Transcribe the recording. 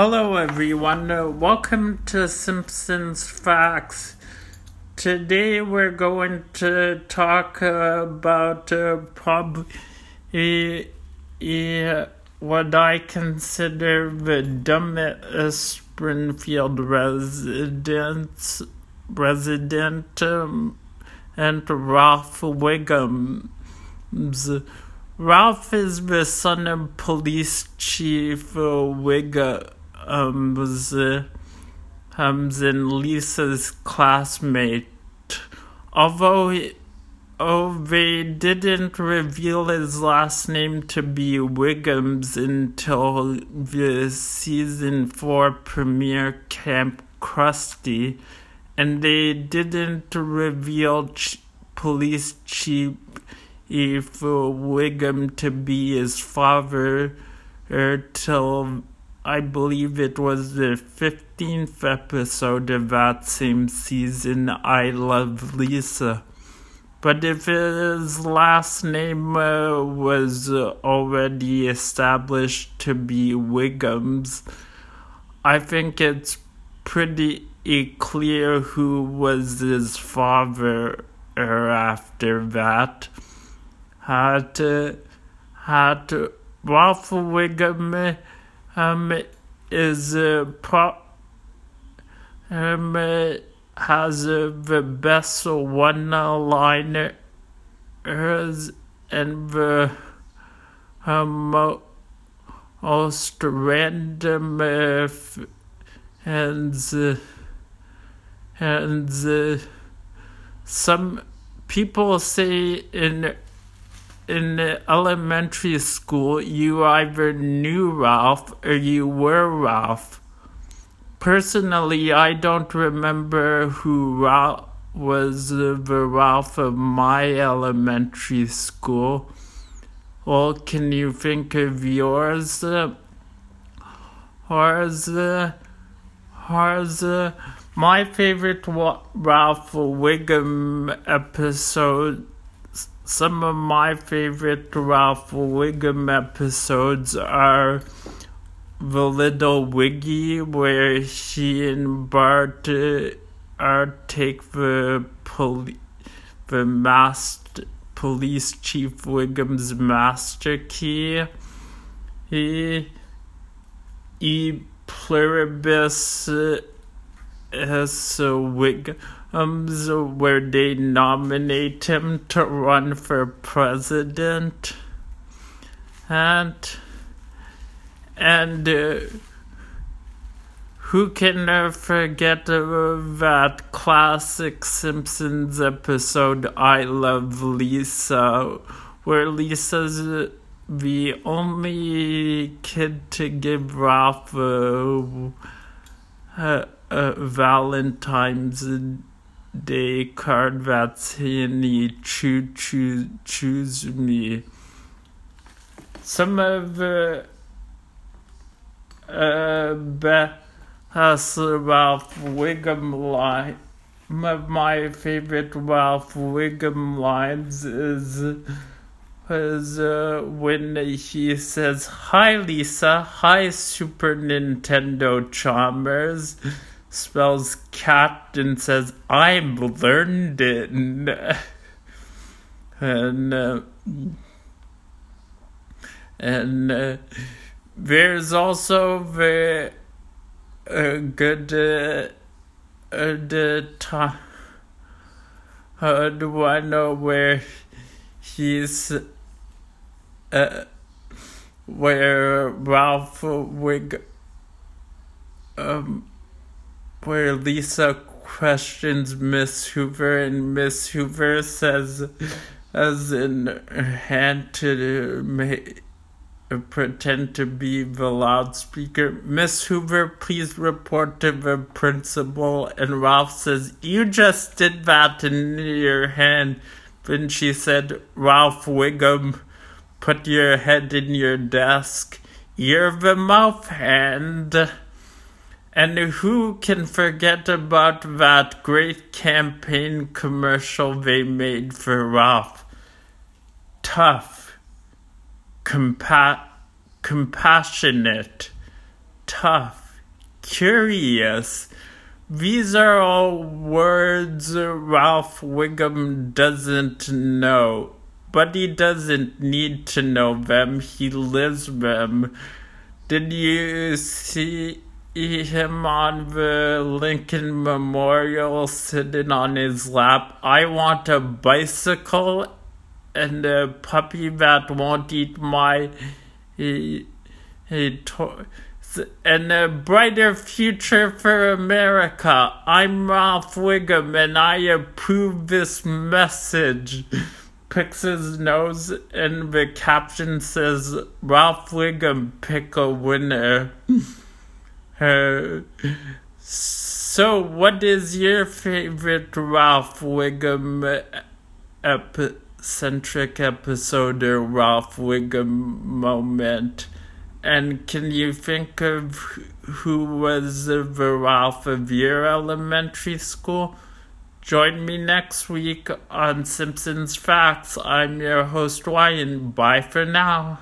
Hello, everyone. Uh, welcome to Simpsons Facts. Today, we're going to talk about uh, probably what I consider the dumbest Springfield residents, resident um, and Ralph Wiggums. Ralph is the son of police chief uh, um, was uh, Lisa's classmate. Although he, oh, they didn't reveal his last name to be Wiggums until the season four premiere Camp Krusty, and they didn't reveal ch- police chief if Wiggum to be his father till I believe it was the 15th episode of that same season, I Love Lisa. But if his last name uh, was already established to be Wiggums, I think it's pretty clear who was his father after that. Had, had Ralph Wiggum um, is uh, pro- um, uh, has uh, the best one-liners and the um, most random uh, and uh, and uh, some people say in in elementary school, you either knew Ralph or you were Ralph. Personally, I don't remember who Ralph was the Ralph of my elementary school. Well, can you think of yours? Ours, uh, ours, uh, my favorite Ralph Wiggum episode some of my favorite Ralph Wiggum episodes are The Little Wiggy, where she and Bart uh, are take the poli- the master police chief Wiggum's master key. He e pluribus uh, as um, where they nominate him to run for president. And and uh, who can uh, forget uh, that classic Simpsons episode "I Love Lisa," where Lisa's the only kid to give Ralph a, a, a Valentine's day card that's any choo choo choose me. Some of the uh, best Ralph Wiggum line. Of my favorite Ralph Wiggum lines is is uh, when he says, "Hi Lisa, hi Super Nintendo Chalmers." Spells cat and says, I'm learned it. And, uh, and uh, there's also the uh, good uh, uh, the. Uh, I know where he's uh, where Ralph Wig um where Lisa questions Miss Hoover and Miss Hoover says, as in her hand to make, pretend to be the loudspeaker, Miss Hoover, please report to the principal. And Ralph says, You just did that in your hand. Then she said, Ralph Wiggum, put your head in your desk. You're the mouth hand. And who can forget about that great campaign commercial they made for Ralph? Tough, compa- compassionate, tough. curious. These are all words Ralph Wiggum doesn't know, but he doesn't need to know them, he lives them. Did you see him on the Lincoln Memorial sitting on his lap? I want a bicycle and a puppy that won't eat my he, he to- and a brighter future for America. I'm Ralph Wiggum and I approve this message. Picks his nose and the caption says, Ralph Wiggum, pick a winner. Uh, so, what is your favorite Ralph Wiggum ep- episode or Ralph Wiggum moment? And can you think of who was the Ralph of your elementary school? Join me next week on Simpsons Facts. I'm your host, Ryan. Bye for now.